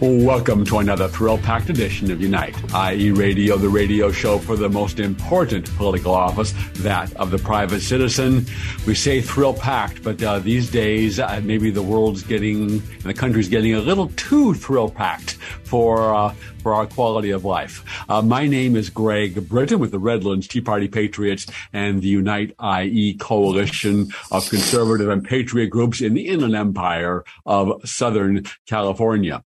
Welcome to another thrill packed edition of Unite, i.e., radio, the radio show for the most important political office, that of the private citizen. We say thrill packed, but uh, these days, uh, maybe the world's getting, and the country's getting a little too thrill packed for, uh, for our quality of life. Uh, my name is Greg Britton with the Redlands Tea Party Patriots and the Unite IE coalition of conservative and patriot groups in the Inland Empire of Southern California.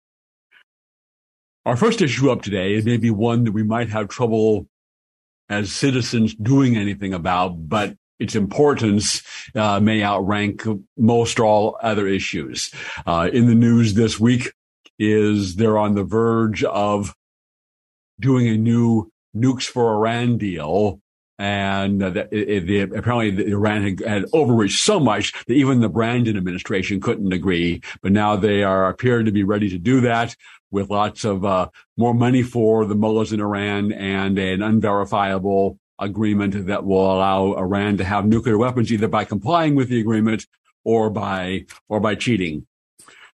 Our first issue up today is maybe one that we might have trouble as citizens doing anything about, but its importance uh, may outrank most all other issues. Uh, in the news this week is they're on the verge of doing a new nukes for Iran deal. And uh, it, it, apparently Iran had, had, overreached so much that even the Brandon administration couldn't agree. But now they are appear to be ready to do that with lots of uh, more money for the mullahs in Iran and an unverifiable agreement that will allow Iran to have nuclear weapons either by complying with the agreement or by or by cheating.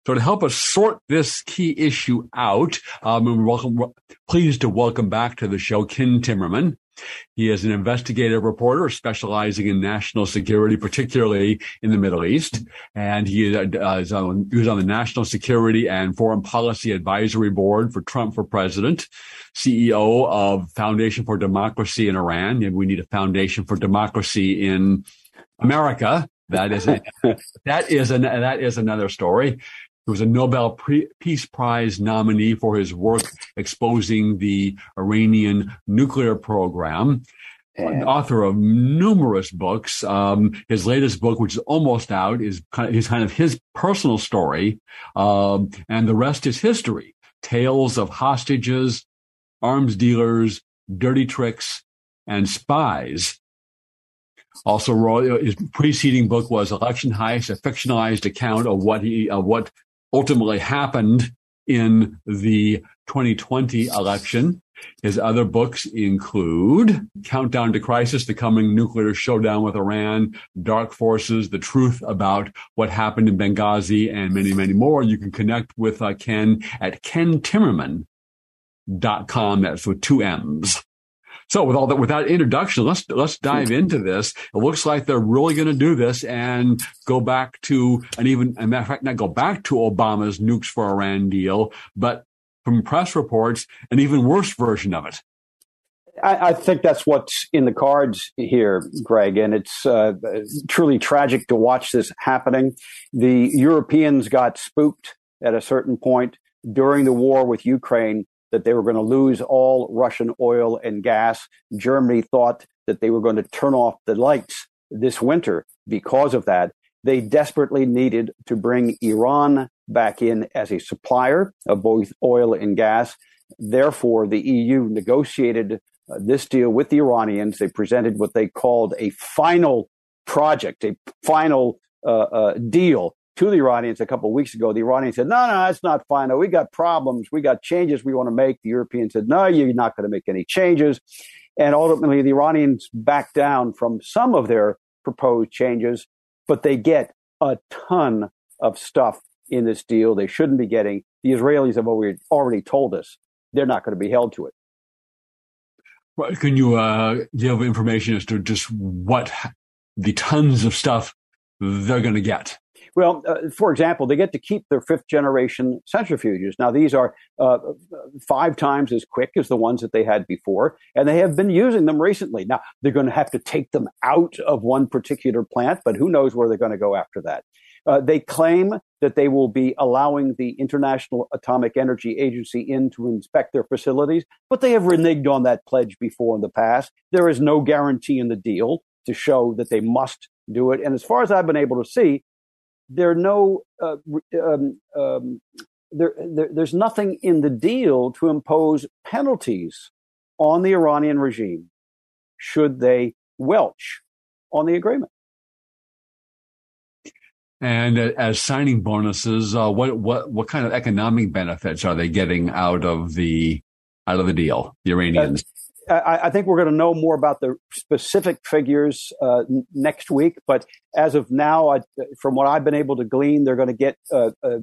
So to help us sort this key issue out, um, welcome, pleased to welcome back to the show Ken Timmerman. He is an investigative reporter specializing in national security, particularly in the Middle East. And he, uh, is on, he was on the National Security and Foreign Policy Advisory Board for Trump for President, CEO of Foundation for Democracy in Iran. And we need a foundation for democracy in America. That is a, that is an, that is another story. He was a Nobel Peace Prize nominee for his work exposing the Iranian nuclear program. An author of numerous books. Um, his latest book, which is almost out, is kind of, is kind of his personal story, um, and the rest is history. Tales of hostages, arms dealers, dirty tricks, and spies. Also, his preceding book was Election Heist, a fictionalized account of what he of what ultimately happened in the 2020 election. His other books include Countdown to Crisis, The Coming Nuclear Showdown with Iran, Dark Forces, The Truth About What Happened in Benghazi, and many, many more. You can connect with uh, Ken at kentimmerman.com. That's with two M's. So with all that, without introduction, let's, let's dive into this. It looks like they're really going to do this and go back to, and even, a matter of fact, not go back to Obama's nukes for Iran deal, but from press reports, an even worse version of it. I, I, think that's what's in the cards here, Greg, and it's uh, truly tragic to watch this happening. The Europeans got spooked at a certain point during the war with Ukraine that they were going to lose all Russian oil and gas. Germany thought that they were going to turn off the lights this winter because of that. They desperately needed to bring Iran back in as a supplier of both oil and gas. Therefore, the EU negotiated uh, this deal with the Iranians. They presented what they called a final project, a final uh, uh, deal to the Iranians a couple of weeks ago. The Iranians said, no, no, that's not final. We got problems. We got changes we want to make. The Europeans said, no, you're not going to make any changes. And ultimately, the Iranians backed down from some of their proposed changes, but they get a ton of stuff in this deal they shouldn't be getting. The Israelis have already, told us they're not going to be held to it. Can you uh, give information as to just what the tons of stuff they're going to get? Well, uh, for example, they get to keep their fifth generation centrifuges. Now, these are uh, five times as quick as the ones that they had before, and they have been using them recently. Now, they're going to have to take them out of one particular plant, but who knows where they're going to go after that. Uh, they claim that they will be allowing the International Atomic Energy Agency in to inspect their facilities, but they have reneged on that pledge before in the past. There is no guarantee in the deal to show that they must do it. And as far as I've been able to see, there are no uh, um, um, there, there, there's nothing in the deal to impose penalties on the Iranian regime should they welch on the agreement. And uh, as signing bonuses, uh, what what what kind of economic benefits are they getting out of the out of the deal? The Iranians. Uh, I, I, think we're going to know more about the specific figures uh, n- next week. But as of now, I, from what I've been able to glean, they're going to get uh, uh,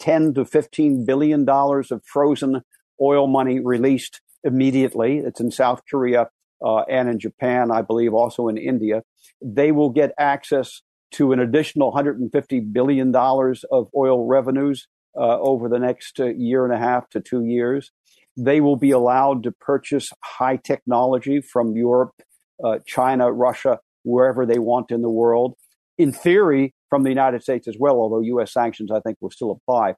ten to fifteen billion dollars of frozen oil money released immediately. It's in South Korea and in Japan, I believe, also in India. They will get access to an additional 150 billion dollars of oil revenues uh, over the next uh, year and a half to two years. They will be allowed to purchase high technology from Europe, uh, China, Russia, wherever they want in the world. In theory, from the United States as well, although U.S. sanctions I think will still apply.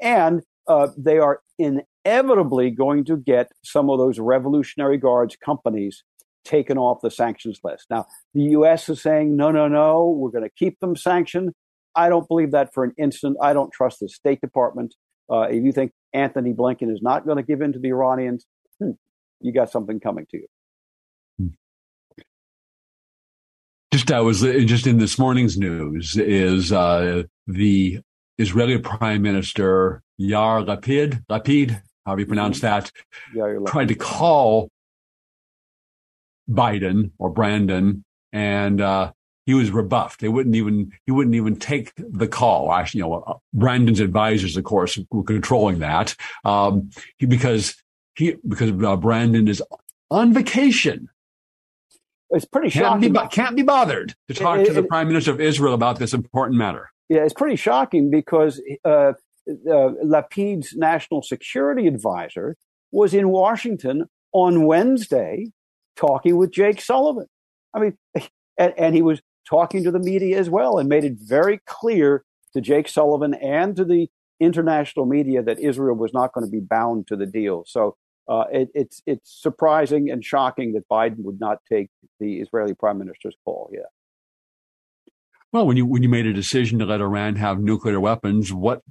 And uh, they are inevitably going to get some of those Revolutionary Guards companies taken off the sanctions list. Now, the U.S. is saying, no, no, no, we're going to keep them sanctioned. I don't believe that for an instant. I don't trust the State Department. Uh, if you think Antony Blinken is not going to give in to the Iranians, hmm, you got something coming to you. Just I was uh, just in this morning's news is uh, the Israeli Prime Minister Yair Lapid, Lapid, however you pronounce that, yeah, tried to call Biden or Brandon, and uh, he was rebuffed. They wouldn't even he wouldn't even take the call. Actually, you know, uh, Brandon's advisors, of course, were controlling that um, he, because he because uh, Brandon is on vacation. It's pretty can't shocking. Be, can't be bothered to talk it, to the it, Prime Minister of Israel about this important matter. Yeah, it's pretty shocking because uh, uh, Lapid's national security advisor was in Washington on Wednesday talking with Jake Sullivan. I mean, and, and, he was talking to the media as well and made it very clear to Jake Sullivan and to the international media that Israel was not going to be bound to the deal. So uh, it, it's it's surprising and shocking that Biden would not take the Israeli prime minister's call. Yeah. Well, when you when you made a decision to let Iran have nuclear weapons, what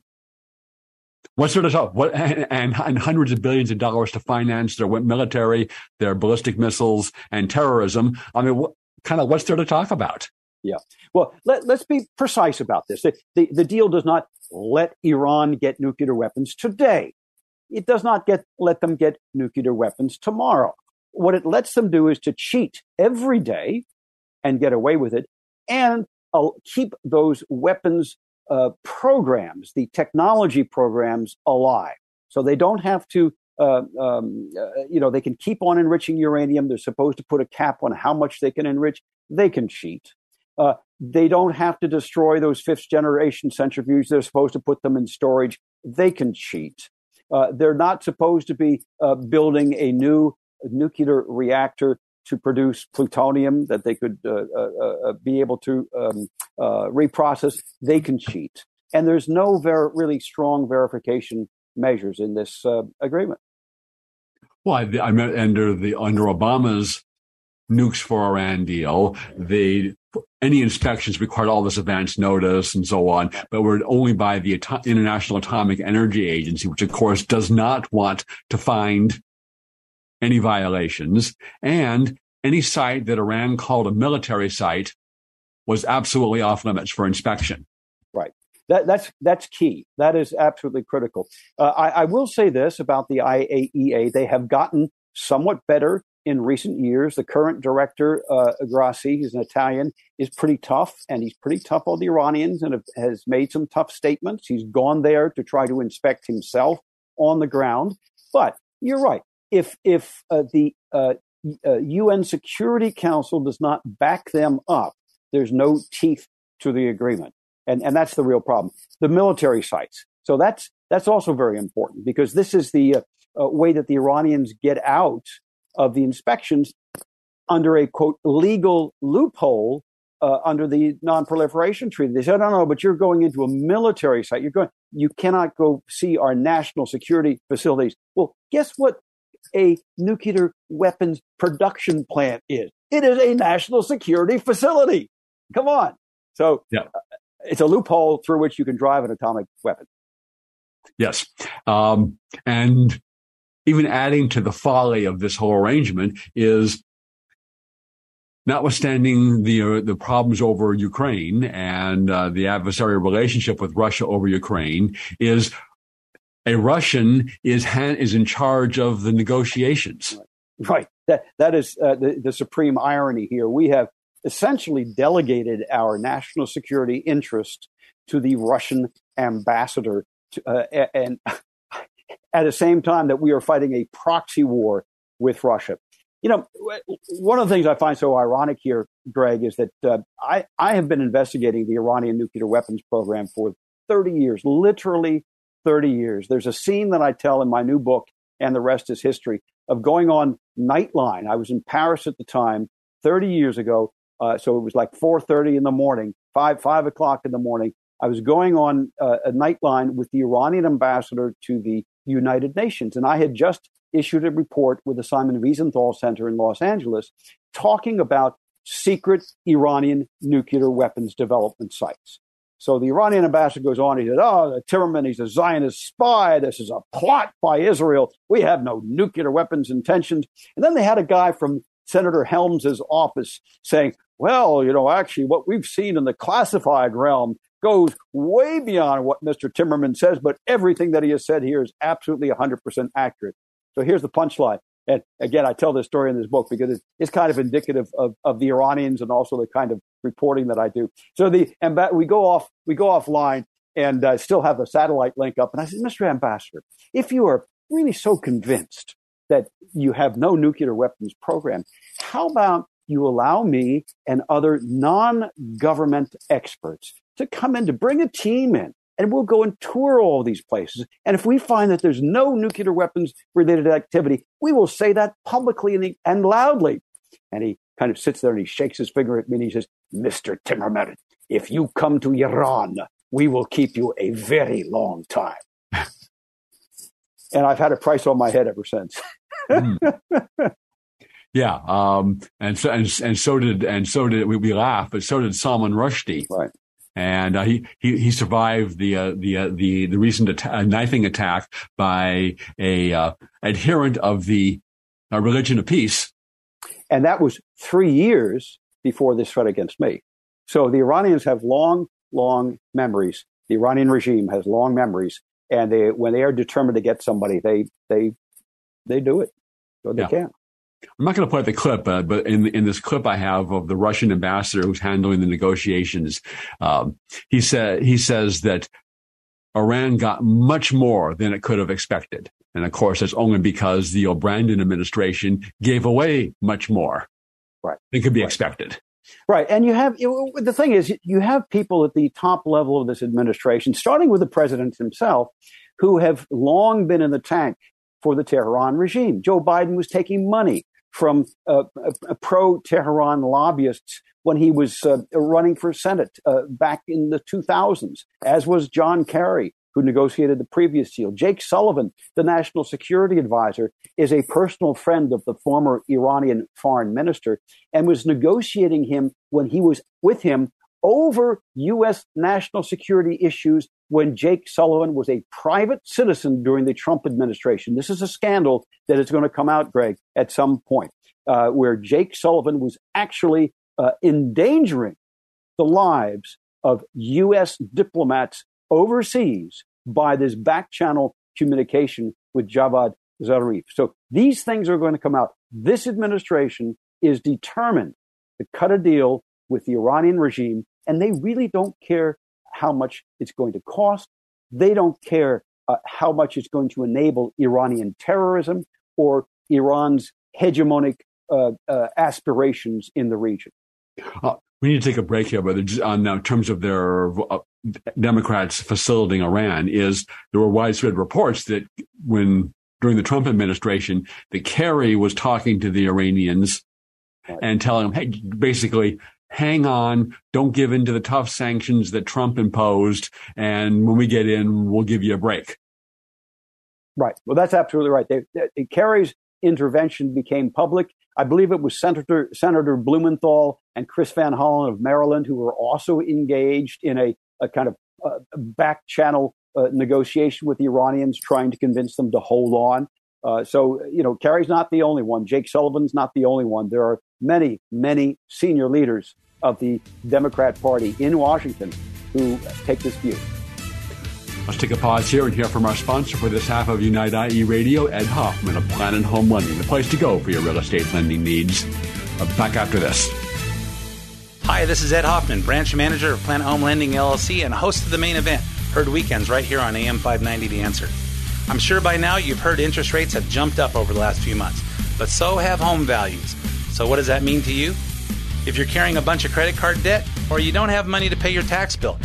what sort of stuff? What and, and, hundreds of billions of dollars to finance their military, their ballistic missiles, and terrorism. I mean, what, kind of what's there to talk about? Yeah. Well, let, us be precise about this. The, the, the deal does not let Iran get nuclear weapons today. It does not get let them get nuclear weapons tomorrow. What it lets them do is to cheat every day and get away with it, and uh, keep those weapons uh, programs, the technology programs, alive. So they don't have to, uh, um, uh, you know, they can keep on enriching uranium. They're supposed to put a cap on how much they can enrich. They can cheat. Uh, they don't have to destroy those fifth generation centrifuges. They're supposed to put them in storage. They can cheat. Uh, they're not supposed to be uh, building a new nuclear reactor to produce plutonium that they could uh, uh, uh, be able to um, reprocess, they can cheat. And there's no ver- really strong verification measures in this agreement. Well, I, I under the under Obama's nukes for Iran deal, they any inspections required all this advance notice and so on, but were only by the International Atomic Energy Agency, which of course does not want to find any violations, and any site that Iran called a military site was absolutely off limits for inspection. Right. That, that's that's key. That is absolutely critical. Uh, I, I, will say this about the IAEA: they have gotten somewhat better in recent years. The current director, uh, Grossi, he's an Italian, is pretty tough, and he's pretty tough on the Iranians, and has made some tough statements. He's gone there to try to inspect himself on the ground. But you're right if if uh, the uh, uh, UN Security Council does not back them up, there's no teeth to the agreement, and and that's the real problem. The military sites. So that's that's also very important because this is the uh, uh, way that the Iranians get out of the inspections under a quote legal loophole uh, under the non-proliferation treaty. They said, no, no, but you're going into a military site. You're going, you cannot go see our national security facilities. Well, guess what a nuclear weapons production plant is. It is a national security facility. Come on. So yeah. Uh, it's a loophole through which you can drive an atomic weapon. Yes. Um, and even adding to the folly of this whole arrangement is notwithstanding the uh, the problems over Ukraine and uh, the adversarial relationship with Russia over Ukraine, is a Russian is is in charge of the negotiations. Right. That that is uh, the, the supreme irony here. We have essentially delegated our national security interest to the Russian ambassador, to, uh, and at the same time that we are fighting a proxy war with Russia. You know, one of the things I find so ironic here, Greg, is that uh, I, I have been investigating the Iranian nuclear weapons program for 30 years, literally 30 years. There's a scene that I tell in my new book, and the rest is history, of going on Nightline. I was in Paris at the time, 30 years ago. Uh, so it was like 4.30 in the morning, 5, 5 o'clock in the morning. I was going on uh, a Nightline with the Iranian ambassador to the United Nations. And I had just issued a report with the Simon Wiesenthal Center in Los Angeles talking about secret Iranian nuclear weapons development sites. So the Iranian ambassador goes on. He said, "Oh, the Timmerman, he's a Zionist spy. This is a plot by Israel. We have no nuclear weapons intentions." And then they had a guy from Senator Helms's office saying, "Well, you know, actually, what we've seen in the classified realm goes way beyond what Mr. Timmerman says, but everything that he has said here is absolutely 100% accurate." So here's the punchline. And again, I tell this story in this book because it's, it's kind of indicative of, of the Iranians and also the kind of reporting that I do. So the and we go off we go offline and uh, still have the satellite link up. And I said, Mr. Ambassador, if you are really so convinced that you have no nuclear weapons program, how about you allow me and other non-government experts to come in to bring a team in and we'll go and tour all these places. And if we find that there's no nuclear weapons related activity, we will say that publicly and, and loudly. And he kind of sits there and he shakes his finger at me and he says, Mr. Timmerman, if you come to Iran, we will keep you a very long time. and I've had a price on my head ever since. mm. Yeah, um, and so and, and so did and so did we, we laugh, but so did Salman Rushdie. Right and uh, he, he he survived the uh, the uh, the the recent att- knifing attack by a uh, adherent of the uh, religion of peace, and that was three years before this threat against me. So the Iranians have long, long memories. The Iranian regime has long memories, and they when they are determined to get somebody, they they they do it. So they yeah. can. I'm not going to play the clip, uh, but in in this clip I have of the Russian ambassador who's handling the negotiations, um, he said he says that Iran got much more than it could have expected, and of course that's only because the O'Brien administration gave away much more, right? Than could be right. expected. Right, and you have the thing is you have people at the top level of this administration, starting with the president himself, who have long been in the tank for the Tehran regime. Joe Biden was taking money from uh, pro Tehran lobbyists when he was uh, running for Senate uh, back in the 2000s, as was John Kerry, who negotiated the previous deal. Jake Sullivan, the national security advisor, is a personal friend of the former Iranian foreign minister and was negotiating him when he was with him over U.S. national security issues when Jake Sullivan was a private citizen during the Trump administration. This is a scandal that is going to come out, Greg, at some point, uh, where Jake Sullivan was actually uh, endangering the lives of U.S. diplomats overseas by this back channel communication with Javad Zarif. So these things are going to come out. This administration is determined to cut a deal with the Iranian regime and they really don't care how much it's going to cost. They don't care uh, how much it's going to enable Iranian terrorism or Iran's hegemonic uh, uh, aspirations in the region. Uh, we need to take a break here, but on uh, terms of their uh, Democrats facilitating Iran, is there were widespread reports that when during the Trump administration, that Kerry was talking to the Iranians right. and telling them, hey, basically, hang on, don't give in to the tough sanctions that Trump imposed. And when we get in, we'll give you a break. Right. Well, that's absolutely right. They, they, Kerry's intervention became public. I believe it was Senator, Senator Blumenthal and Chris Van Hollen of Maryland who were also engaged in a, a kind of uh, back channel uh, negotiation with the Iranians, trying to convince them to hold on. Uh, so, you know, Kerry's not the only one. Jake Sullivan's not the only one. There are many, many senior leaders of the Democrat Party in Washington who take this view. Let's take a pause here and hear from our sponsor for this half of Unite IE Radio, Ed Hoffman of Planet Home Lending, the place to go for your real estate lending needs. Uh, back after this. Hi, this is Ed Hoffman, branch manager of Planet Home Lending LLC and host of the main event, heard weekends right here on AM 590 The Answer. I'm sure by now you've heard interest rates have jumped up over the last few months, but so have home values. So, what does that mean to you? If you're carrying a bunch of credit card debt, or you don't have money to pay your tax bill,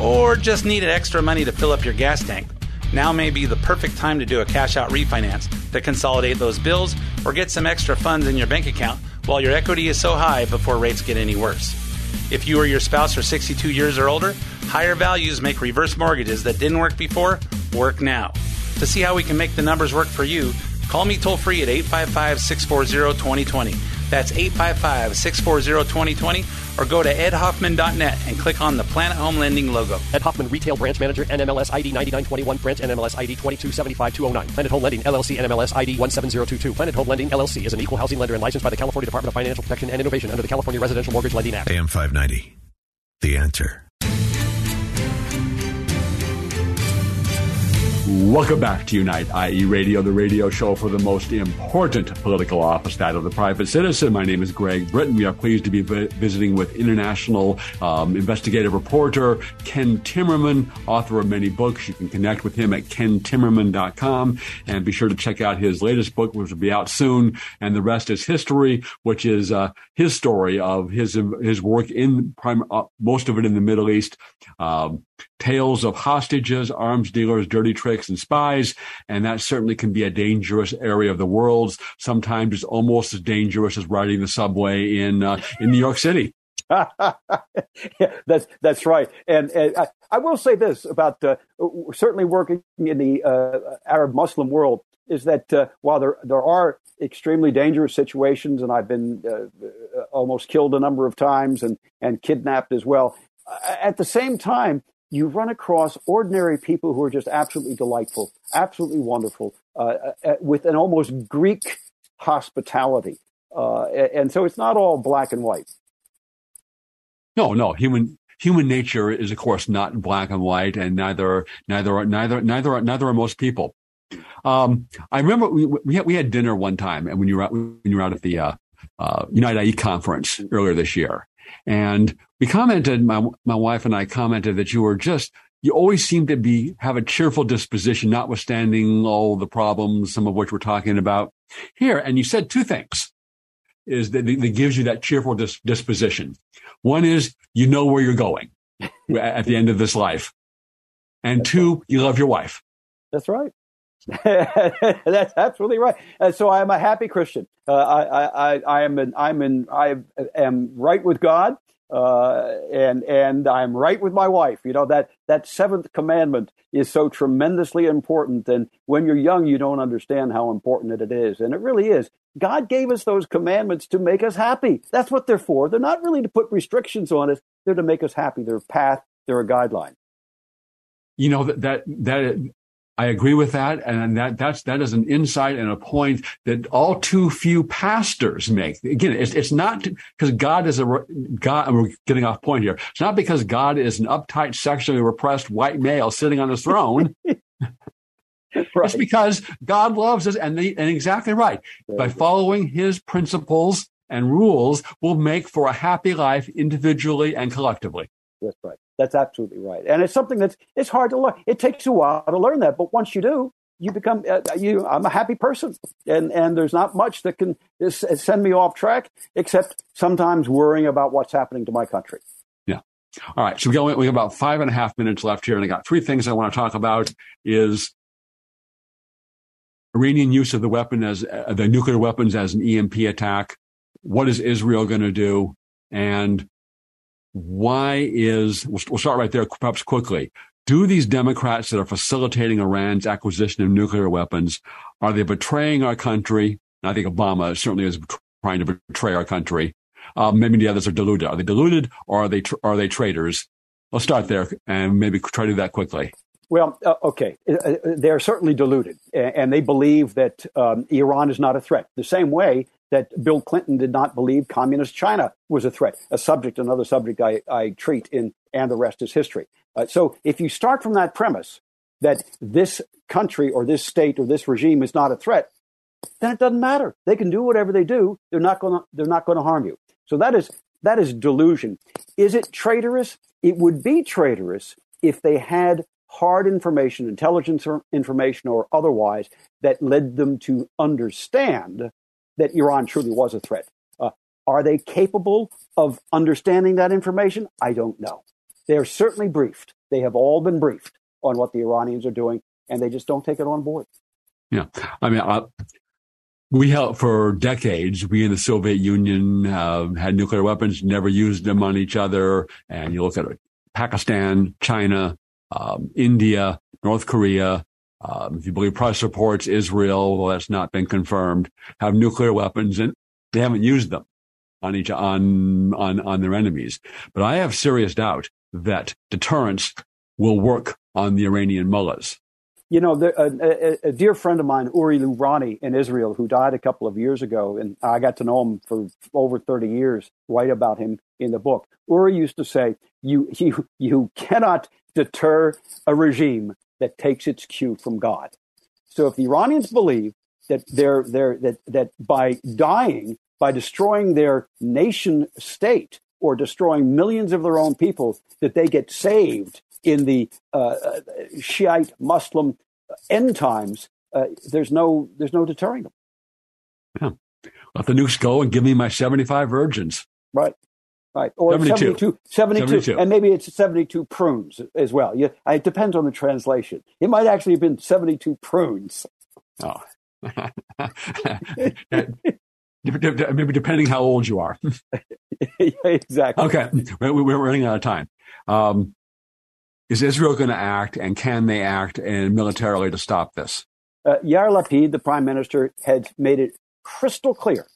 or just needed extra money to fill up your gas tank, now may be the perfect time to do a cash out refinance to consolidate those bills or get some extra funds in your bank account while your equity is so high before rates get any worse. If you or your spouse are 62 years or older, higher values make reverse mortgages that didn't work before work now. To see how we can make the numbers work for you, call me toll free at 855 640 2020. That's 855 640 2020 or go to edhoffman.net and click on the Planet Home Lending logo. Ed Hoffman, Retail Branch Manager, NMLS ID 9921, Branch NMLS ID 2275209. Planet Home Lending, LLC, NMLS ID 17022. Planet Home Lending, LLC is an equal housing lender and licensed by the California Department of Financial Protection and Innovation under the California Residential Mortgage Lending Act. AM 590. The answer. Welcome back to Unite IE Radio, the radio show for the most important political office, that of the private citizen. My name is Greg Britton. We are pleased to be visiting with international um, investigative reporter Ken Timmerman, author of many books. You can connect with him at kentimmerman.com and be sure to check out his latest book, which will be out soon. And the rest is history, which is uh, his story of his his work in prime, uh, most of it in the Middle East. Um, tales of hostages, arms dealers, dirty tricks, and spies. And that certainly can be a dangerous area of the world. Sometimes it's almost as dangerous as riding the subway in uh, in New York City. yeah, that's that's right. And, and I, I, will say this about uh, certainly working in the uh, Arab Muslim world is that uh, while there there are extremely dangerous situations, and I've been uh, almost killed a number of times and and kidnapped as well. At the same time, you run across ordinary people who are just absolutely delightful, absolutely wonderful, uh, uh, uh with an almost Greek hospitality. Uh, and so it's not all black and white. No, no, human human nature is of course not black and white, and neither neither neither neither neither are most people. Um, I remember we we had, we had dinner one time, and when you were out, when you were out at the uh, uh, Unite IE conference earlier this year, and we commented, my, my wife and I commented that you were just, you always seem to be, have a cheerful disposition, notwithstanding all the problems, some of which we're talking about here. And you said two things is that, that gives you that cheerful dis- disposition. One is you know where you're going at the end of this life. And two, you love your wife. That's right. That's absolutely right. And so I am a happy Christian. Uh, I, I, I am in, I'm in, I am right with God, uh, and and I'm right with my wife. You know that that seventh commandment is so tremendously important. And when you're young, you don't understand how important it is, and it really is. God gave us those commandments to make us happy. That's what they're for. They're not really to put restrictions on us. They're to make us happy. They're a path. They're a guideline you know that that that I agree with that, and that that's that is an insight and a point that all too few pastors make. Again, it's it's not because God is a God. We're getting off point here. It's not because God is an uptight, sexually repressed white male sitting on his throne. Right. It's because God loves us, and, and exactly right. By following His principles and rules, will make for a happy life individually and collectively. That's right. That's absolutely right. And it's something that's it's hard to learn. It takes a while to learn that, but once you do, you become uh, you. I'm a happy person, and and there's not much that can send me off track except sometimes worrying about what's happening to my country. Yeah. All right. So we got we got about five and a half minutes left here, and I got three things I want to talk about. Is Iranian use of the weapon as uh, the nuclear weapons as an EMP attack. What is Israel going to do? And why is, we'll, we'll start right there, perhaps quickly. Do these Democrats that are facilitating Iran's acquisition of nuclear weapons, are they betraying our country? I think Obama certainly is trying to betray our country. Uh, maybe the others are deluded. Are they deluded or are they are they traitors? Let's start there and maybe try to do that quickly. Well, uh, okay, uh, uh, they're certainly deluded, and they believe that um, Iran is not a threat. The same way that Bill Clinton did not believe communist China was a threat. A subject, another subject I, I treat in, and the rest is history. Uh, so if you start from that premise that this country or this state or this regime is not a threat, then it doesn't matter. They can do whatever they do. They're not going to. They're not going to harm you. So that is that is delusion. Is it traitorous? It would be traitorous if they had hard information, intelligence information, or otherwise that led them to understand that Iran truly was a threat. Uh, are they capable of understanding that information? I don't know. They are certainly briefed. They have all been briefed on what the Iranians are doing, and they just don't take it on board. Yeah, I mean, uh, we held for decades. We in the Soviet Union uh, had nuclear weapons, never used them on each other. And you look at Pakistan, China, um, India, North Korea, um, if you believe press reports, Israel, well, that's not been confirmed, have nuclear weapons and they haven't used them on each, on, on, on their enemies. But I have serious doubt that deterrence will work on the Iranian mullahs. You know, the, a, a, a, dear friend of mine, Uri Lubrani in Israel, who died a couple of years ago, and I got to know him for over 30 years, write about him in the book. Uri used to say, you, you, you cannot deter a regime that takes its cue from God. So if the Iranians believe that they're, they're, that, that by dying, by destroying their nation state or destroying millions of their own people, that they get saved in the uh, Shiite Muslim end times, uh, there's no there's no deterring them. Yeah. Let the nukes go and give me my 75 virgins. Right. Right. Or 72. 72, 72, 72. And maybe it's 72 prunes as well. It depends on the translation. It might actually have been 72 prunes. Oh. maybe depending how old you are. exactly. Okay. We're running out of time. Um, is Israel going to act and can they act and militarily to stop this? Uh, Yair Lapid, the prime minister, had made it crystal clear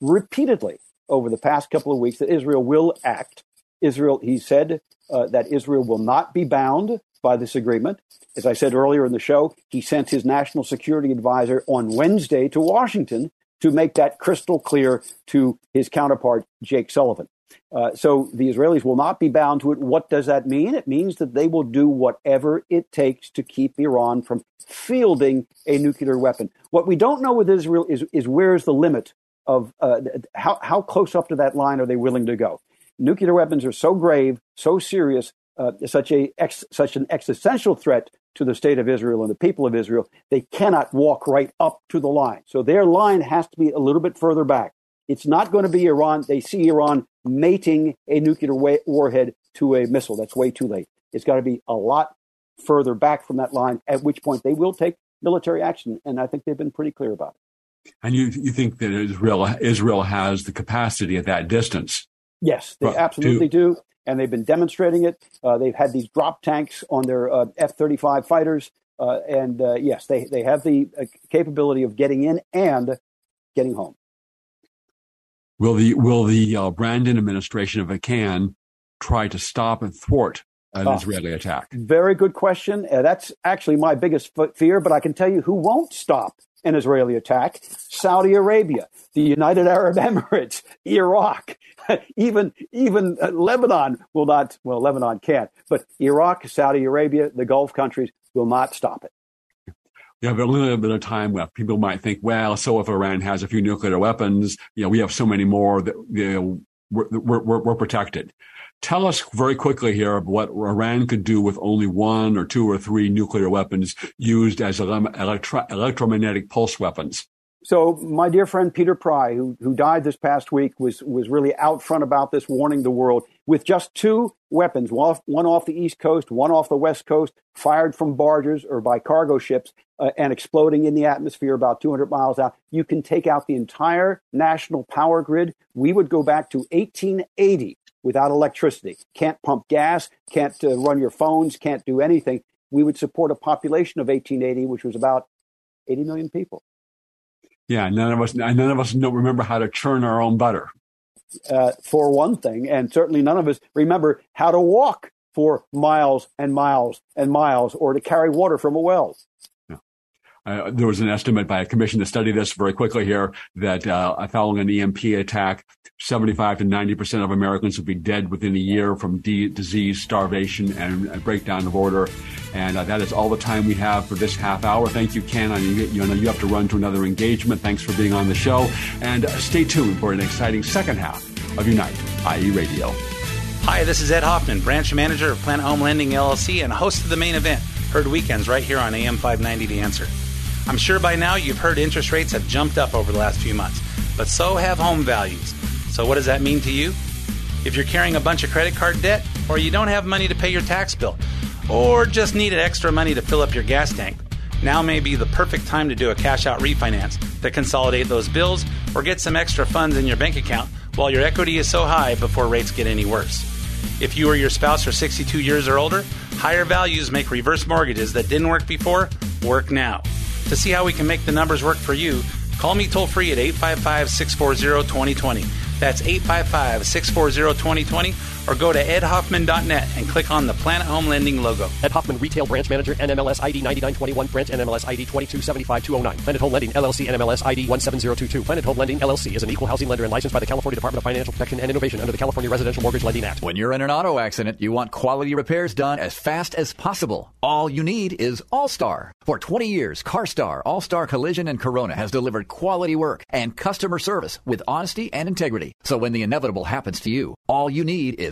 repeatedly over the past couple of weeks that Israel will act. Israel, he said uh, that Israel will not be bound by this agreement. As I said earlier in the show, he sent his national security advisor on Wednesday to Washington to make that crystal clear to his counterpart, Jake Sullivan. Uh, so the Israelis will not be bound to it. What does that mean? It means that they will do whatever it takes to keep Iran from fielding a nuclear weapon. What we don't know with Israel is, is where's the limit of uh, how, how close up to that line are they willing to go? Nuclear weapons are so grave, so serious, uh, such a ex, such an existential threat to the state of Israel and the people of Israel. They cannot walk right up to the line. So their line has to be a little bit further back. It's not going to be Iran. They see Iran mating a nuclear warhead to a missile. That's way too late. It's got to be a lot further back from that line, at which point they will take military action. And I think they've been pretty clear about it. And you you think that Israel Israel has the capacity at that distance? Yes, they absolutely to, do, and they've been demonstrating it. Uh, they've had these drop tanks on their uh, F thirty five fighters, uh, and uh, yes, they they have the uh, capability of getting in and getting home. Will the will the uh, Brandon administration, if it can, try to stop and thwart an ah, Israeli attack? Very good question. that's actually my biggest fear, but I can tell you who won't stop an Israeli attack, Saudi Arabia, the United Arab Emirates, Iraq, even even uh, Lebanon will not. Well, Lebanon can't, but Iraq, Saudi Arabia, the Gulf countries will not stop it. You have a little bit of time left. People might think, well, so if Iran has a few nuclear weapons, you know, we have so many more that you know, we're, we're, we're protected. Tell us very quickly here what Iran could do with only one or two or three nuclear weapons used as electro- electromagnetic pulse weapons. So my dear friend Peter Pry, who, who died this past week, was, was really out front about this, warning the world with just two weapons, one off, one off the East Coast, one off the West Coast, fired from barges or by cargo ships uh, and exploding in the atmosphere about 200 miles out. You can take out the entire national power grid. We would go back to 1880 without electricity. Can't pump gas, can't uh, run your phones, can't do anything. We would support a population of 1880, which was about 80 million people. Yeah, none of us none of us don't remember how to churn our own butter. Uh, for one thing, and certainly none of us remember how to walk for miles and miles and miles or to carry water from a well. Uh, there was an estimate by a commission to study this very quickly here that uh, following an EMP attack, 75 to 90 percent of Americans would be dead within a year from de- disease, starvation, and a breakdown of order. And uh, that is all the time we have for this half hour. Thank you, Ken. I you know you have to run to another engagement. Thanks for being on the show, and uh, stay tuned for an exciting second half of Unite, IE Radio. Hi, this is Ed Hoffman, branch manager of Planet Home Lending LLC and host of the main event, heard weekends right here on AM 590 The Answer. I'm sure by now you've heard interest rates have jumped up over the last few months, but so have home values. So, what does that mean to you? If you're carrying a bunch of credit card debt, or you don't have money to pay your tax bill, or just needed extra money to fill up your gas tank, now may be the perfect time to do a cash out refinance to consolidate those bills or get some extra funds in your bank account while your equity is so high before rates get any worse. If you or your spouse are 62 years or older, higher values make reverse mortgages that didn't work before work now. To see how we can make the numbers work for you, call me toll free at 855 640 2020. That's 855 640 2020 or go to edhoffman.net and click on the Planet Home Lending logo. Ed Hoffman, Retail Branch Manager, NMLS ID 9921, Branch NMLS ID 2275209. Planet Home Lending, LLC, NMLS ID 17022. Planet Home Lending, LLC is an equal housing lender and licensed by the California Department of Financial Protection and Innovation under the California Residential Mortgage Lending Act. When you're in an auto accident, you want quality repairs done as fast as possible. All you need is All-Star. For 20 years, CarStar, All-Star Collision, and Corona has delivered quality work and customer service with honesty and integrity. So when the inevitable happens to you, all you need is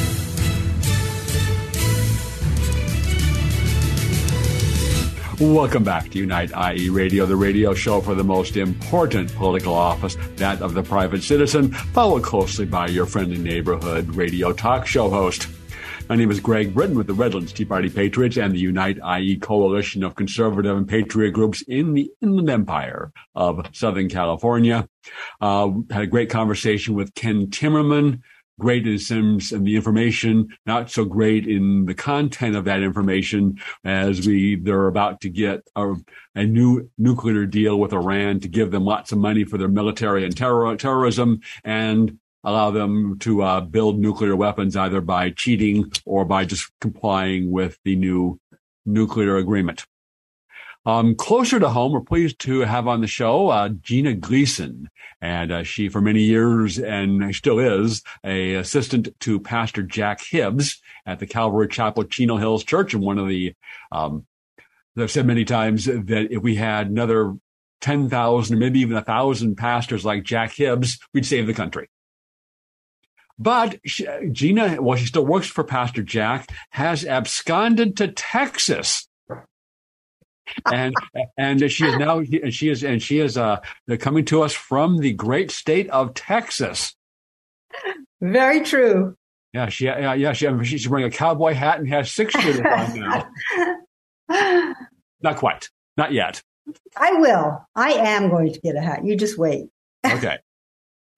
Welcome back to Unite IE Radio, the radio show for the most important political office, that of the private citizen, followed closely by your friendly neighborhood radio talk show host. My name is Greg Britton with the Redlands Tea Party Patriots and the Unite IE coalition of conservative and patriot groups in the Inland Empire of Southern California. Uh, had a great conversation with Ken Timmerman, great in terms of the information, not so great in the content of that information as we they're about to get a, a new nuclear deal with Iran to give them lots of money for their military and terror, terrorism and allow them to uh, build nuclear weapons either by cheating or by just complying with the new nuclear agreement. Um, closer to home, we're pleased to have on the show uh, Gina Gleason, and uh, she, for many years, and still is, a assistant to Pastor Jack Hibbs at the Calvary Chapel, Chino Hills Church, and one of the. Um, I've said many times that if we had another ten thousand, maybe even a thousand pastors like Jack Hibbs, we'd save the country. But she, Gina, while she still works for Pastor Jack, has absconded to Texas and and she is now and she is and she is uh coming to us from the great state of Texas. Very true. Yeah, she yeah yeah she she's wearing a cowboy hat and has six shooters on now. Not quite, not yet. I will. I am going to get a hat. You just wait. okay.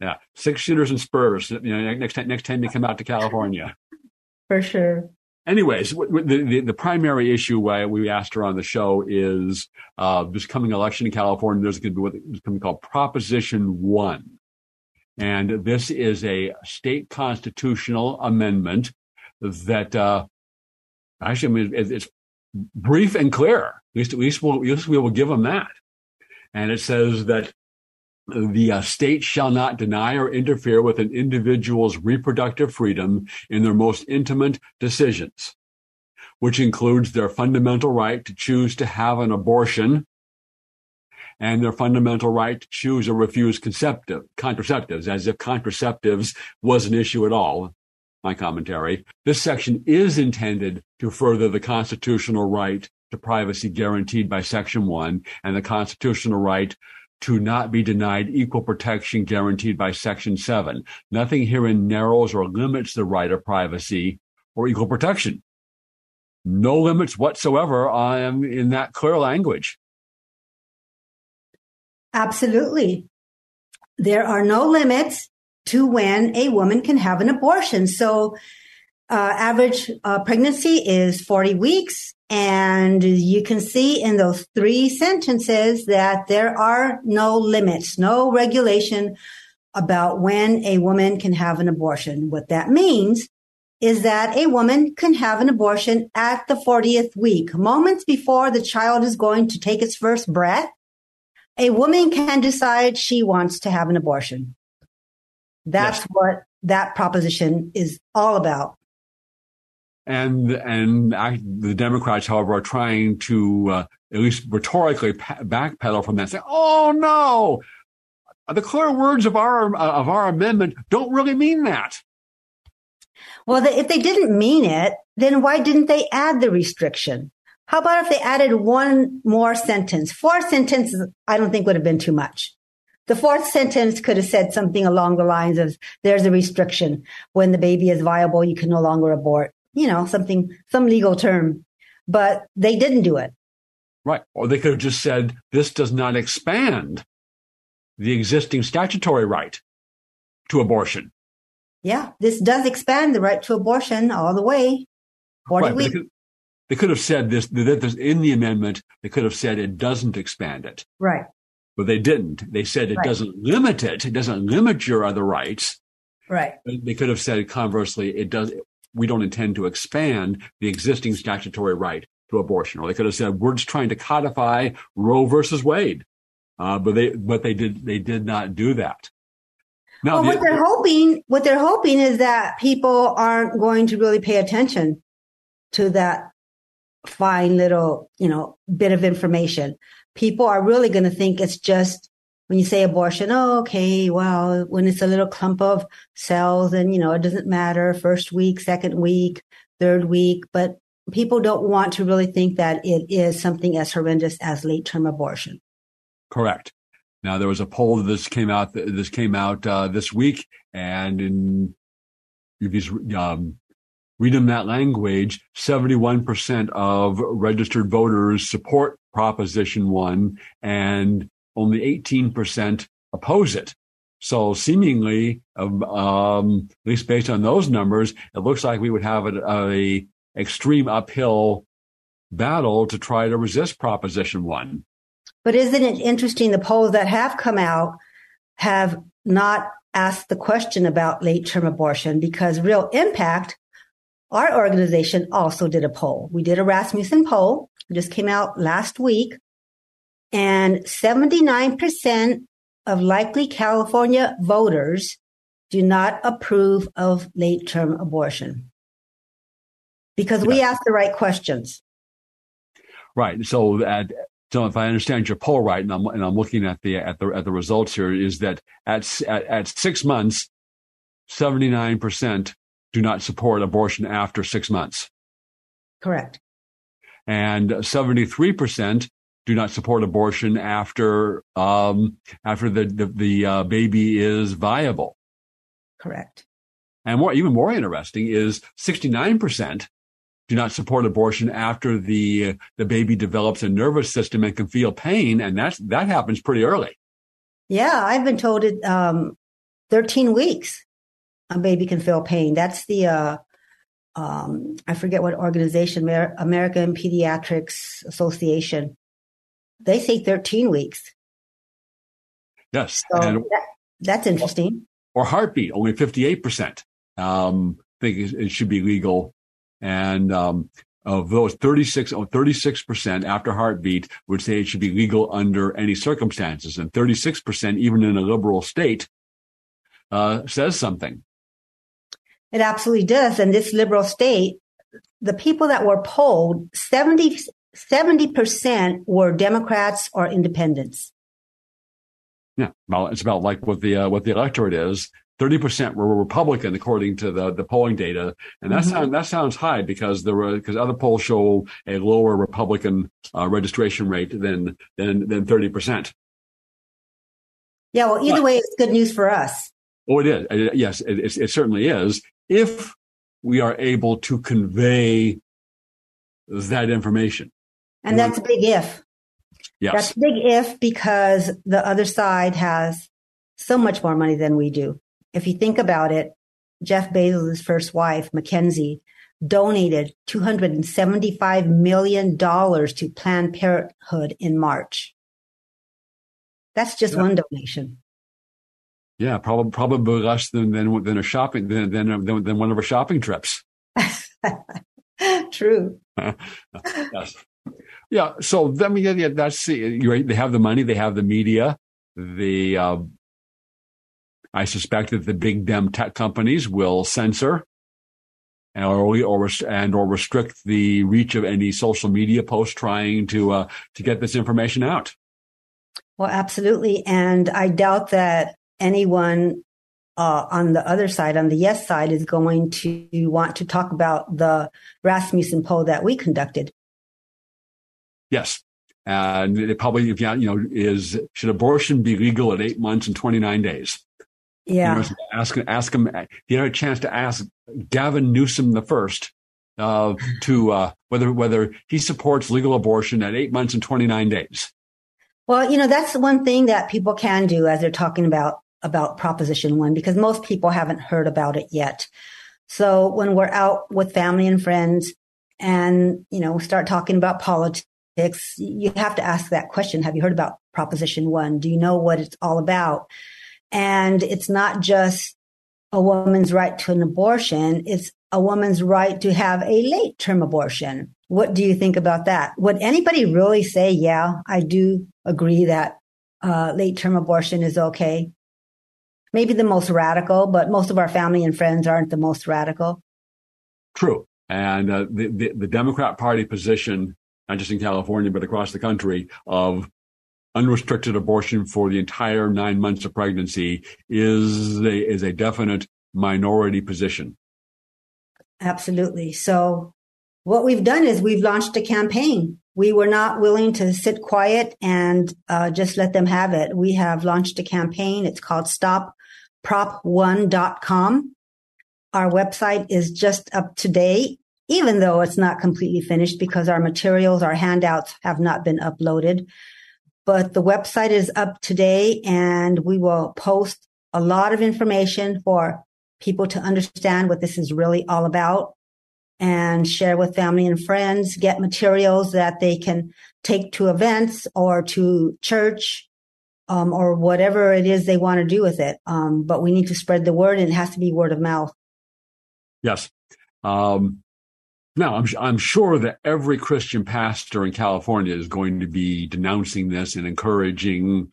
Yeah, six shooters and spurs. You know, next time next time you come out to California. For sure anyways, the, the, the, primary issue we asked her on the show is uh, this coming election in California. There's going to be what's something called Proposition One, and this is a state constitutional amendment that uh, actually I mean, it's brief and clear. At least, at least we'll, at least we will give them that. And it says that the uh, state shall not deny or interfere with an individual's reproductive freedom in their most intimate decisions, which includes their fundamental right to choose to have an abortion and their fundamental right to choose or refuse contraceptive, contraceptives, as if contraceptives was an issue at all. My commentary. This section is intended to further the constitutional right to privacy guaranteed by Section 1 and the constitutional right to not be denied equal protection guaranteed by Section 7. Nothing herein narrows or limits the right of privacy or equal protection. No limits whatsoever I am in that clear language. Absolutely. There are no limits to when a woman can have an abortion. So uh, average uh, pregnancy is 40 weeks. And you can see in those three sentences that there are no limits, no regulation about when a woman can have an abortion. What that means is that a woman can have an abortion at the 40th week, moments before the child is going to take its first breath. A woman can decide she wants to have an abortion. That's yes. what that proposition is all about. And and the Democrats, however, are trying to uh, at least rhetorically backpedal from that, say, "Oh no, the clear words of our of our amendment don't really mean that." Well, if they didn't mean it, then why didn't they add the restriction? How about if they added one more sentence? Four sentences, I don't think would have been too much. The fourth sentence could have said something along the lines of, there's a restriction. When the baby is viable, you can no longer abort. You know, something, some legal term. But they didn't do it. Right. Or they could have just said, this does not expand the existing statutory right to abortion. Yeah, this does expand the right to abortion all the way. 40 right. They could, they could, have said this, that in the amendment, they could have said it doesn't expand it. Right. But they didn't. They said it right. doesn't limit it. It doesn't limit your other rights. Right. They could have said conversely, it does. We don't intend to expand the existing statutory right to abortion. Or they could have said, we're just trying to codify Roe versus Wade. Uh, but they, but they did, they did not do that. Now, well, the, what they're hoping, what they're hoping is that people aren't going to really pay attention to that fine little, you know, bit of information people are really going to think it's just when you say abortion, oh, okay, well, when it's a little clump of cells and, you know, it doesn't matter first week, second week, third week, but people don't want to really think that it is something as horrendous as late term abortion. Correct. Now there was a poll that this came out. This came out uh, this week, and in these um, read in that language, seventy-one percent of registered voters support Proposition 1 and only 18% oppose it. So seemingly, um, um, at least based on those numbers, it looks like we would have a, a extreme uphill battle to try to resist Proposition 1. But isn't it interesting? The polls that have come out have not asked the question about late term abortion because real impact our organization also did a poll. We did a Rasmussen poll. It just came out last week. And 79% of likely California voters do not approve of late term abortion because yeah. we ask the right questions. Right. So so if I understand your poll right, and I'm, and I'm looking at the, at the, at the results here is that at, at, at six months, 79% do not support abortion after six months. Correct. And 73% do not support abortion after um, after the the, the uh, baby is viable. Correct. And more, even more interesting is 69% do not support abortion after the the baby develops a nervous system and can feel pain, and that's that happens pretty early. Yeah, I've been told it um, 13 weeks a baby can feel pain. That's the uh, um, I forget what organization, American Pediatrics Association. They say 13 weeks. Yes, so that, that's interesting. Or heartbeat, only 58% um, think it should be legal, and um, of those 36 36% after heartbeat would say it should be legal under any circumstances, and 36% even in a liberal state uh, says something. It absolutely does. And this liberal state, the people that were polled, 70, 70% were Democrats or independents. Yeah, well, it's about like what the uh, what the electorate is. Thirty percent were Republican, according to the, the polling data, and that mm-hmm. sounds that sounds high because there were because other polls show a lower Republican uh, registration rate than than than thirty percent. Yeah, well, either but, way, it's good news for us. Oh, it is. It, yes, it, it, certainly is if we are able to convey that information. And that's a big if. Yes. That's a big if because the other side has so much more money than we do. If you think about it, Jeff Bezos' first wife, Mackenzie, donated $275 million to Planned Parenthood in March. That's just yeah. one donation. Yeah, probably probably less than than, than a shopping than, than than one of our shopping trips. True. yes. Yeah. So then we yeah, that's you they have the money, they have the media, the uh, I suspect that the big dem tech companies will censor and or, or and or restrict the reach of any social media post trying to uh, to get this information out. Well, absolutely, and I doubt that anyone uh, on the other side, on the yes side, is going to want to talk about the Rasmussen poll that we conducted. Yes. And it probably, if you, know, is should abortion be legal at eight months and 29 days? Yeah. You know, ask, ask him, you had a chance to ask Gavin Newsom the first, uh, to, uh, whether, whether he supports legal abortion at eight months and 29 days. Well, you know, that's one thing that people can do as they're talking about about Proposition 1 because most people haven't heard about it yet. So when we're out with family and friends and, you know, start talking about politics, you have to ask that question. Have you heard about Proposition 1? Do you know what it's all about? And it's not just a woman's right to an abortion. It's a woman's right to have a late term abortion. What do you think about that? Would anybody really say, yeah, I do agree that uh, late term abortion is okay? maybe the most radical, but most of our family and friends aren't the most radical. True. And uh, the, the, the Democrat Party position, not just in California, but across the country, of unrestricted abortion for the entire nine months of pregnancy is a, is a definite minority position. Absolutely. So what we've done is we've launched a campaign. We were not willing to sit quiet and uh, just let them have it. We have launched a campaign. It's called Stop prop1.com. Our website is just up to date, even though it's not completely finished because our materials, our handouts have not been uploaded. But the website is up today and we will post a lot of information for people to understand what this is really all about and share with family and friends, get materials that they can take to events or to church um, or whatever it is they want to do with it. Um, but we need to spread the word, and it has to be word of mouth. Yes. Um, now, I'm, I'm sure that every Christian pastor in California is going to be denouncing this and encouraging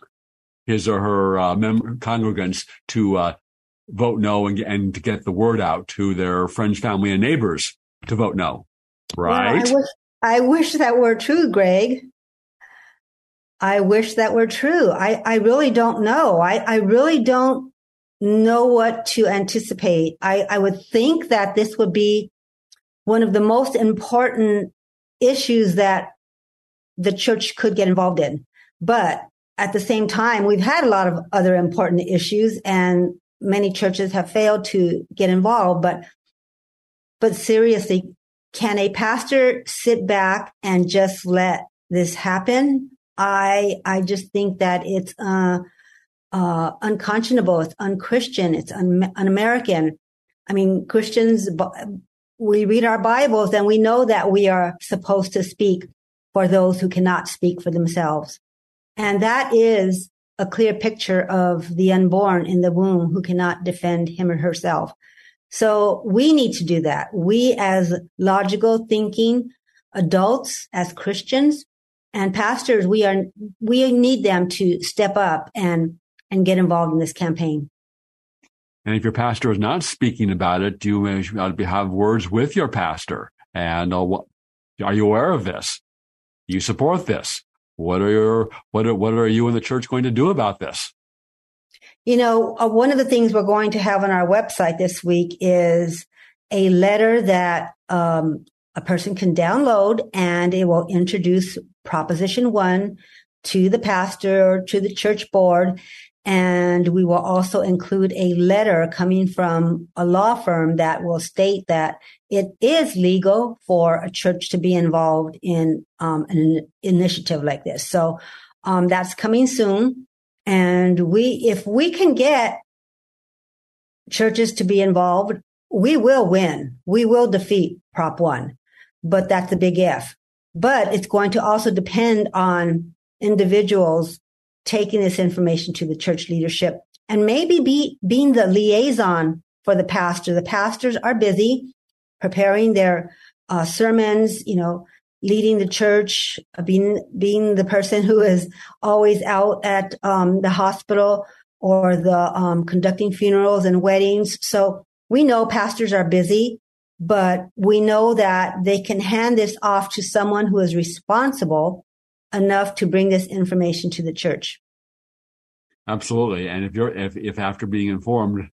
his or her uh, mem- congregants to uh, vote no and, and to get the word out to their friends, family, and neighbors to vote no. Right? Well, I, wish, I wish that were true, Greg. I wish that were true. I, I really don't know. I, I really don't know what to anticipate. I, I would think that this would be one of the most important issues that the church could get involved in. But at the same time, we've had a lot of other important issues and many churches have failed to get involved. But, but seriously, can a pastor sit back and just let this happen? I I just think that it's uh, uh, unconscionable. It's unchristian. It's un- un-American. I mean, Christians, we read our Bibles and we know that we are supposed to speak for those who cannot speak for themselves, and that is a clear picture of the unborn in the womb who cannot defend him or herself. So we need to do that. We as logical thinking adults, as Christians, and pastors, we are, we need them to step up and, and get involved in this campaign. And if your pastor is not speaking about it, you have words with your pastor? And uh, are you aware of this? Do you support this? What are your, what are, what are you and the church going to do about this? You know, uh, one of the things we're going to have on our website this week is a letter that um, a person can download and it will introduce Proposition One to the pastor or to the church board. And we will also include a letter coming from a law firm that will state that it is legal for a church to be involved in um, an initiative like this. So um, that's coming soon. And we, if we can get churches to be involved, we will win. We will defeat Prop 1. But that's a big if. But it's going to also depend on individuals taking this information to the church leadership and maybe be being the liaison for the pastor. The pastors are busy preparing their uh, sermons, you know, leading the church, uh, being being the person who is always out at um, the hospital or the um, conducting funerals and weddings. So we know pastors are busy, but we know that they can hand this off to someone who is responsible enough to bring this information to the church. Absolutely. And if you're, if, if after being informed,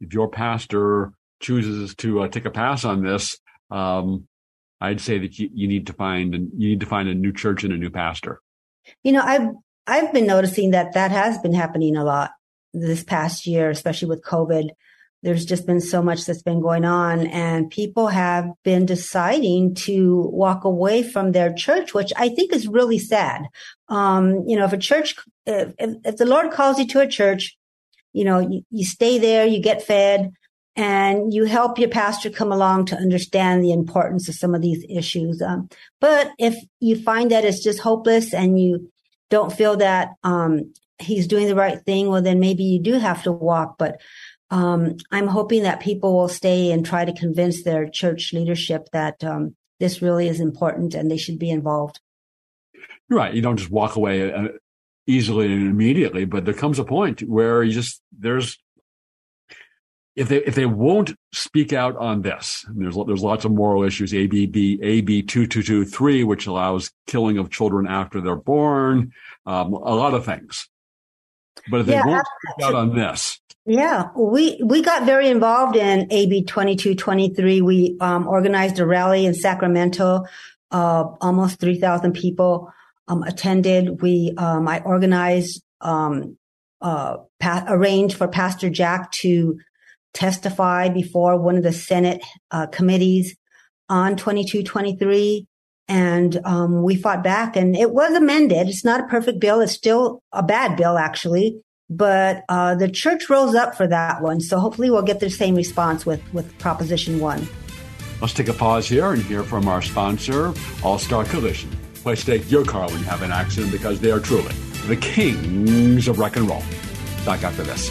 if your pastor chooses to uh, take a pass on this, um, I'd say that you, you need to find, and you need to find a new church and a new pastor. You know, I've, I've been noticing that that has been happening a lot this past year, especially with COVID there's just been so much that's been going on and people have been deciding to walk away from their church, which I think is really sad. Um, you know, if a church, if, if, the Lord calls you to a church, you know, you, you stay there, you get fed and you help your pastor come along to understand the importance of some of these issues. Um, but if you find that it's just hopeless and you don't feel that, um, he's doing the right thing, well, then maybe you do have to walk. But um, I'm hoping that people will stay and try to convince their church leadership that um, this really is important and they should be involved. You're Right. You don't just walk away uh, easily and immediately, but there comes a point where you just there's if they if they won't speak out on this, there's there's lots of moral issues. ABB AB two two two three, which allows killing of children after they're born, um, a lot of things. But if they yeah, won't speak out on this, yeah, we we got very involved in AB 2223. We um, organized a rally in Sacramento. Uh, almost 3,000 people um, attended. We um, I organized um, uh, pa- arranged for Pastor Jack to testify before one of the Senate uh, committees on 2223 and um, we fought back and it was amended. It's not a perfect bill. It's still a bad bill, actually but uh, the church rose up for that one. So hopefully we'll get the same response with, with Proposition 1. Let's take a pause here and hear from our sponsor, All Star Collision. To take your car when you have an accident because they are truly the kings of rock and roll. Back after this.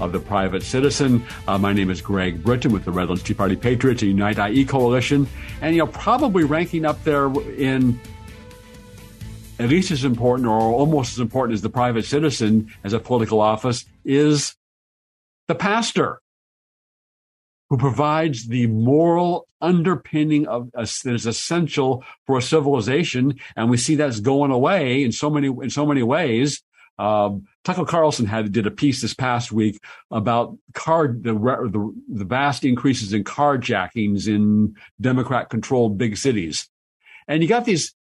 of the private citizen. Uh, my name is Greg Britton with the Redlands Tea Party Patriots, a Unite IE coalition, and you know probably ranking up there in at least as important or almost as important as the private citizen as a political office is the pastor who provides the moral underpinning of uh, that is essential for a civilization. And we see that's going away in so many in so many ways. Um, Tucker Carlson had did a piece this past week about card the, the, the vast increases in carjackings in Democrat-controlled big cities, and you got these.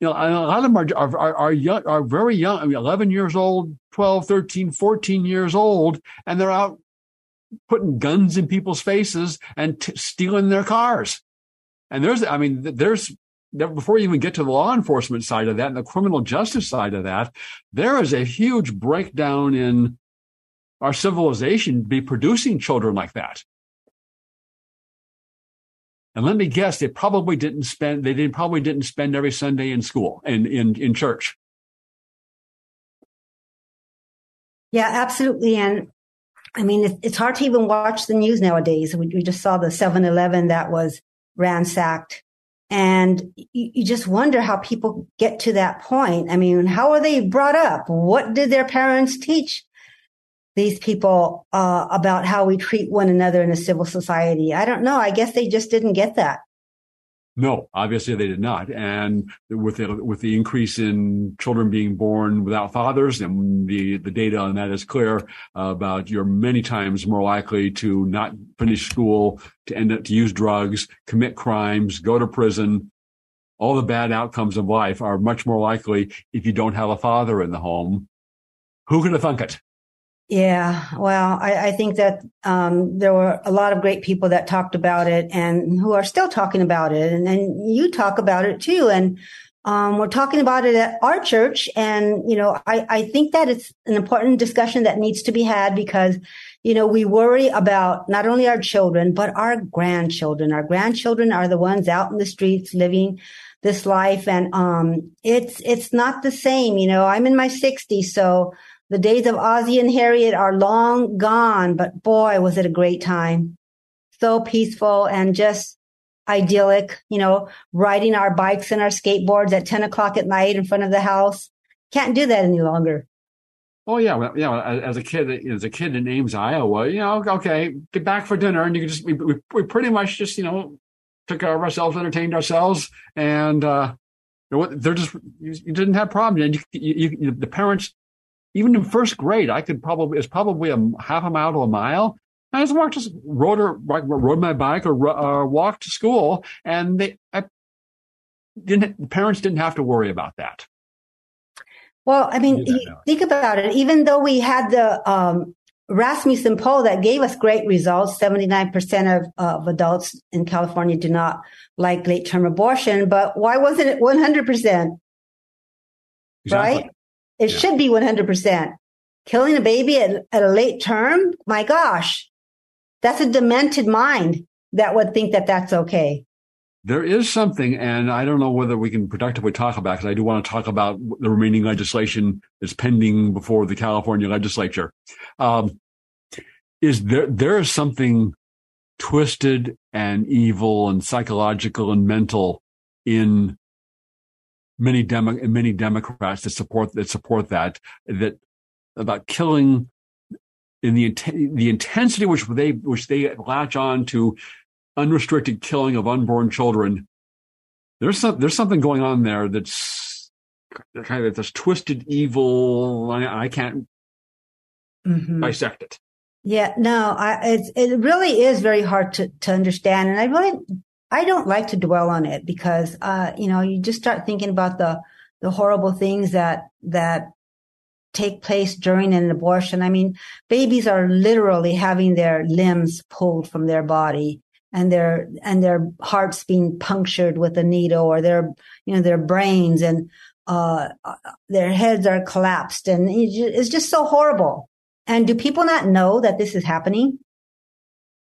You know, a lot of them are are, are, young, are very young. I mean, 11 years old, 12, 13, 14 years old, and they're out putting guns in people's faces and t- stealing their cars. And there's, I mean, there's before you even get to the law enforcement side of that and the criminal justice side of that, there is a huge breakdown in our civilization be producing children like that. And let me guess, they probably didn't spend, they didn't, probably didn't spend every Sunday in school and in, in church. Yeah, absolutely. And I mean, it's hard to even watch the news nowadays. We, just saw the 7-Eleven that was ransacked. And you, you, just wonder how people get to that point. I mean, how are they brought up? What did their parents teach these people uh, about how we treat one another in a civil society? I don't know. I guess they just didn't get that. No, obviously they did not. And with the, with the increase in children being born without fathers, and the, the data on that is clear uh, about you're many times more likely to not finish school, to end up to use drugs, commit crimes, go to prison. All the bad outcomes of life are much more likely if you don't have a father in the home. Who could have thunk it? Yeah, well, I, I think that um, there were a lot of great people that talked about it and who are still talking about it, and, and you talk about it too. And um, we're talking about it at our church, and you know, I, I think that it's an important discussion that needs to be had because you know we worry about not only our children but our grandchildren. Our grandchildren are the ones out in the streets living this life, and um, it's it's not the same. You know, I'm in my 60s, so the days of Ozzie and Harriet are long gone, but boy, was it a great time. So peaceful and just idyllic, you know, riding our bikes and our skateboards at 10 o'clock at night in front of the house. Can't do that any longer. Oh yeah, well, yeah. As a kid, as a kid in Ames, Iowa, you know, okay, get back for dinner, and you can just we, we, pretty much just you know took care of ourselves, entertained ourselves, and uh, what they're just you, you didn't have problems, and you, you, you, the parents even in first grade, I could probably, it's probably a half a mile to a mile. I just walked, just rode or rode my bike or uh, walked to school and they, I didn't, the parents didn't have to worry about that. Well, I mean, think about it. Even though we had the, um, Rasmussen poll that gave us great results. 79% of, uh, of adults in California do not like late term abortion, but why wasn't it 100%? Exactly. Right? It yeah. should be 100%. Killing a baby at, at a late term, my gosh, that's a demented mind that would think that that's okay. There is something, and I don't know whether we can productively talk about because I do want to talk about the remaining legislation that's pending before the California legislature. Um, is there there is something twisted and evil and psychological and mental in many Demo- many Democrats that support that support that that about killing in the the intensity which they which they latch on to unrestricted killing of unborn children. There's some there's something going on there that's kind of this twisted evil. I, I can't mm-hmm. dissect it. Yeah, no, I, it really is very hard to, to understand. And I really I don't like to dwell on it because, uh, you know, you just start thinking about the, the horrible things that, that take place during an abortion. I mean, babies are literally having their limbs pulled from their body and their, and their hearts being punctured with a needle or their, you know, their brains and, uh, their heads are collapsed and it's just so horrible. And do people not know that this is happening?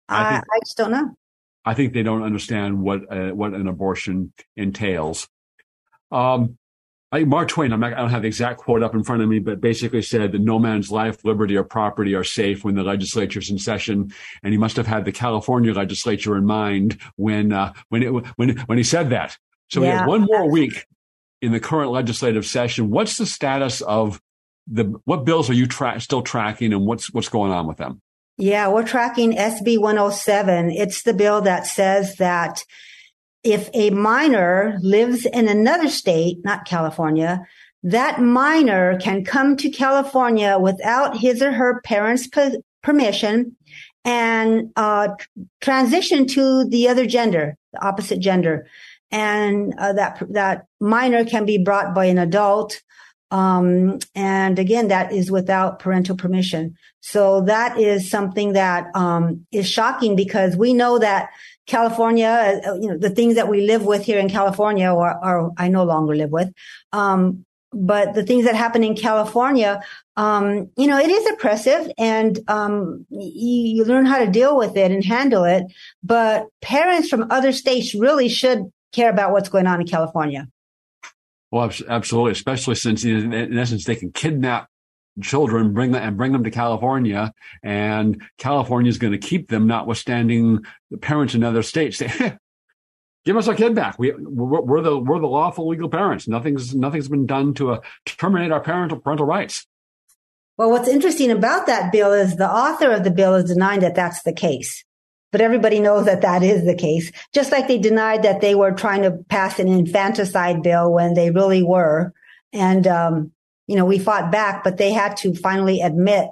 I, think, I, I just don't know. I think they don't understand what uh, what an abortion entails. Um, I, Mark Twain, I'm not, I don't have the exact quote up in front of me, but basically said that no man's life, liberty, or property are safe when the legislature's in session. And he must have had the California legislature in mind when uh, when it when when he said that. So yeah. we have one more week in the current legislative session. What's the status of the what bills are you tra- still tracking, and what's what's going on with them? Yeah, we're tracking SB 107. It's the bill that says that if a minor lives in another state, not California, that minor can come to California without his or her parents' permission and uh, transition to the other gender, the opposite gender, and uh, that that minor can be brought by an adult um, and again, that is without parental permission. So that is something that, um, is shocking because we know that California, uh, you know, the things that we live with here in California or, or I no longer live with, um, but the things that happen in California, um, you know, it is oppressive and, um, you, you learn how to deal with it and handle it. But parents from other states really should care about what's going on in California. Well, absolutely, especially since in essence they can kidnap children, bring them and bring them to California, and California is going to keep them, notwithstanding the parents in other states say, "Give us our kid back. We we're, the we're the lawful legal parents. Nothing's nothing's been done to uh, terminate our parental parental rights." Well, what's interesting about that bill is the author of the bill is denying that that's the case. But everybody knows that that is the case. Just like they denied that they were trying to pass an infanticide bill when they really were. And, um, you know, we fought back, but they had to finally admit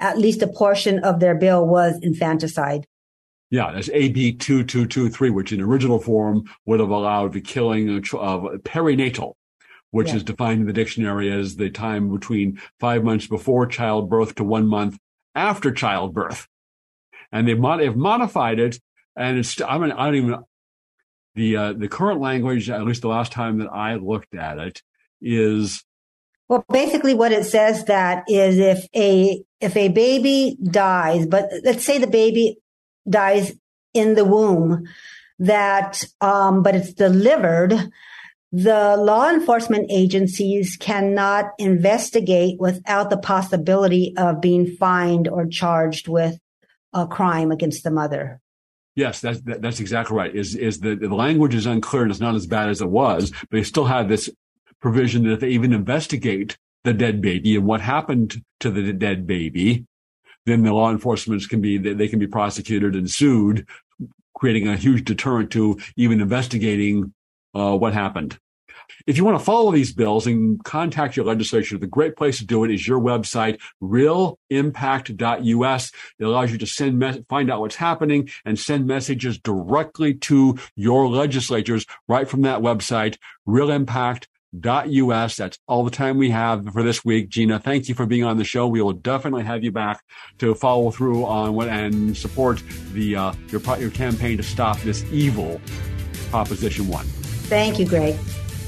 at least a portion of their bill was infanticide. Yeah, that's AB 2223, which in original form would have allowed the killing of, perinatal, which yeah. is defined in the dictionary as the time between five months before childbirth to one month after childbirth and they've, mod- they've modified it. And it's, I mean, I don't even, the, uh, the current language, at least the last time that I looked at it is. Well, basically what it says that is if a, if a baby dies, but let's say the baby dies in the womb, that, um, but it's delivered, the law enforcement agencies cannot investigate without the possibility of being fined or charged with a crime against the mother. Yes, that's that's exactly right. Is is the the language is unclear and it's not as bad as it was, but they still have this provision that if they even investigate the dead baby and what happened to the dead baby, then the law enforcement can be they can be prosecuted and sued, creating a huge deterrent to even investigating uh, what happened. If you want to follow these bills and contact your legislature, the great place to do it is your website, realimpact.us. It allows you to send, me- find out what's happening and send messages directly to your legislatures right from that website, realimpact.us. That's all the time we have for this week. Gina, thank you for being on the show. We will definitely have you back to follow through on what and support the uh, your your campaign to stop this evil Proposition One. Thank you, Greg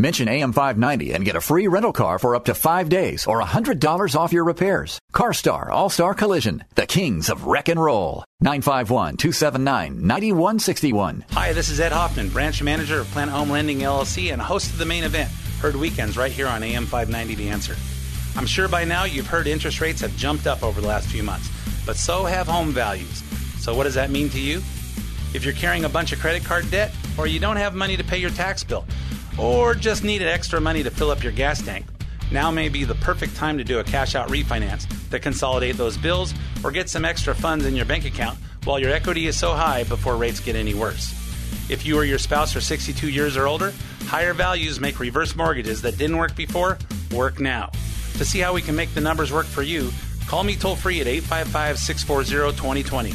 Mention AM590 and get a free rental car for up to five days or $100 off your repairs. CarStar All-Star Collision, the kings of wreck and roll. 951-279-9161. Hi, this is Ed Hoffman, branch manager of Planet Home Lending LLC and host of the main event, heard weekends right here on AM590 The Answer. I'm sure by now you've heard interest rates have jumped up over the last few months, but so have home values. So what does that mean to you? If you're carrying a bunch of credit card debt or you don't have money to pay your tax bill, or just needed extra money to fill up your gas tank, now may be the perfect time to do a cash out refinance to consolidate those bills or get some extra funds in your bank account while your equity is so high before rates get any worse. If you or your spouse are 62 years or older, higher values make reverse mortgages that didn't work before work now. To see how we can make the numbers work for you, call me toll free at 855 640 2020.